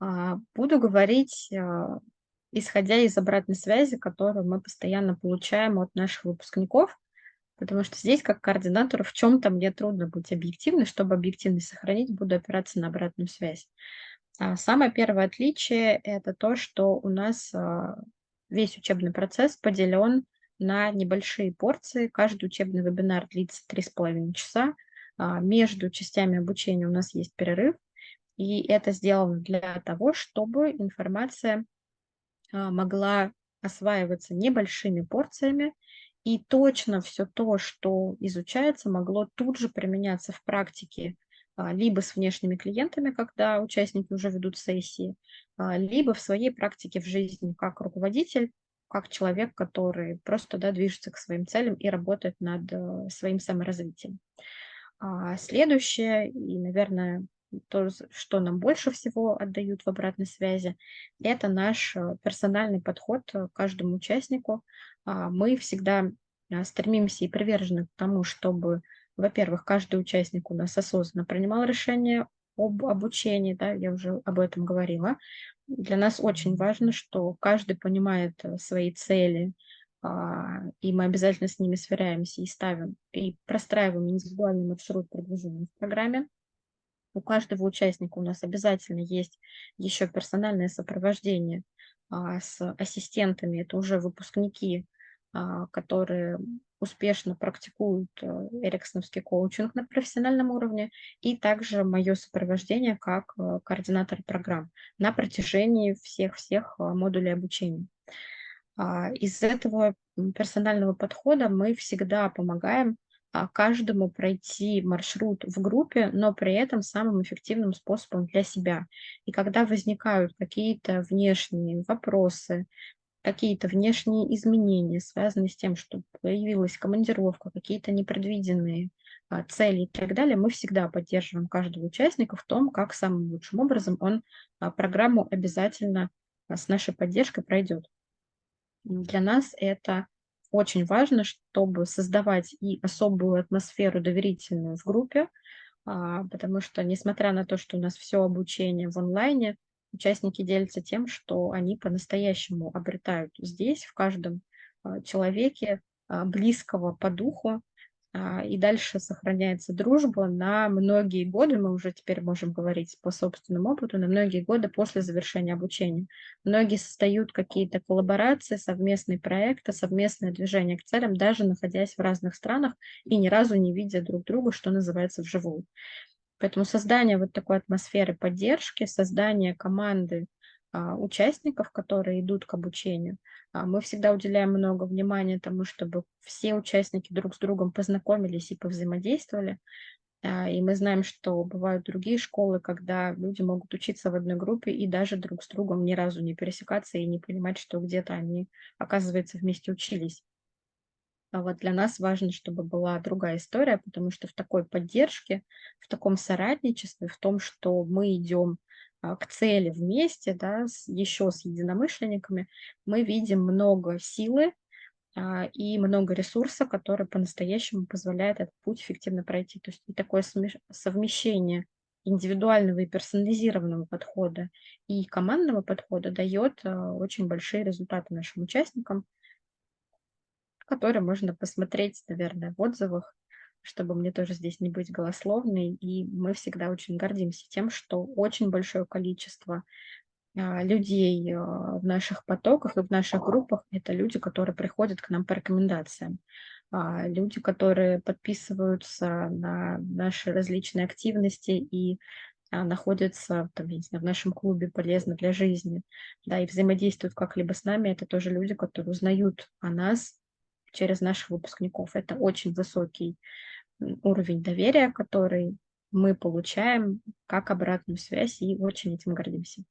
А, буду говорить, а, исходя из обратной связи, которую мы постоянно получаем от наших выпускников, потому что здесь, как координатор, в чем-то мне трудно быть объективной. Чтобы объективность сохранить, буду опираться на обратную связь. А, самое первое отличие– это то, что у нас весь учебный процесс поделен на небольшие порции. Каждый учебный вебинар длится 3,5 часа. Между частями обучения у нас есть перерыв. И это сделано для того, чтобы информация а, могла осваиваться небольшими порциями, и точно все то, что изучается, могло тут же применяться в практике а, либо с внешними клиентами, когда участники уже ведут сессии, а, либо в своей практике в жизни как руководитель, как человек, который просто да, движется к своим целям и работает над э, своим саморазвитием. Следующее, и, наверное, то, что нам больше всего отдают в обратной связи, это наш э, персональный подход к каждому участнику. А, мы всегда а, стремимся и привержены к тому, чтобы, во-первых, каждый участник у нас осознанно принимал решение об обучении, да, я уже об этом говорила. Для нас очень важно, что каждый понимает э, свои цели, а, и мы обязательно с ними сверяемся и ставим, и простраиваем индивидуальный маршрут продвижения в программе у каждого участника у нас обязательно есть еще персональное сопровождение а, с ассистентами. Это уже выпускники, а, которые успешно практикуют э, эриксоновский коучинг на профессиональном уровне, и также мое сопровождение как э, координатор программ на протяжении всех-всех э, модулей обучения. А, из этого персонального подхода мы всегда помогаем а, каждому пройти маршрут в группе, но при этом самым эффективным способом для себя. И когда возникают какие-то внешние вопросы, какие-то внешние изменения, связанные с тем, что появилась командировка, какие-то непредвиденные а, цели и так далее, мы всегда поддерживаем каждого участника в том, как самым лучшим образом он а, программу обязательно с нашей поддержкой пройдет. Для нас это очень важно, чтобы создавать и особую атмосферу доверительную в группе, а, потому что, несмотря на то, что у нас все обучение в онлайне, участники делятся тем, что они по-настоящему обретают здесь, в каждом а, человеке, а, близкого по духу, и дальше сохраняется дружба на многие годы, мы уже теперь можем говорить по собственному опыту, на многие годы после завершения обучения. Многие создают какие-то коллаборации, совместные проекты, совместное движение к целям, даже находясь в разных странах и ни разу не видя друг друга, что называется, вживую. Поэтому создание вот такой атмосферы поддержки, создание команды а, участников, которые идут к обучению. А, мы всегда уделяем много внимания тому, чтобы все участники друг с другом познакомились и повзаимодействовали. А, и мы знаем, что бывают другие школы, когда люди могут учиться в одной группе и даже друг с другом ни разу не пересекаться и не понимать, что где-то они, оказывается, вместе учились. А вот для нас важно, чтобы была другая история, потому что в такой поддержке, в таком соратничестве, в том, что мы идем а, к цели вместе, да, с, еще с единомышленниками, мы видим много силы а, и много ресурса, который по-настоящему позволяет этот путь эффективно пройти. То есть и такое совмещение индивидуального и персонализированного подхода и командного подхода дает а, очень большие результаты нашим участникам, которые можно посмотреть, наверное, в отзывах чтобы мне тоже здесь не быть голословной. И мы всегда очень гордимся тем, что очень большое количество а, людей а, в наших потоках и в наших группах – это люди, которые приходят к нам по рекомендациям. А, люди, которые подписываются на наши различные активности и находятся там, я не знаю, в нашем клубе полезно для жизни, да, и взаимодействуют как-либо с нами, это тоже люди, которые узнают о нас через наших выпускников. Это очень высокий уровень доверия, который мы получаем как обратную связь, и очень этим гордимся.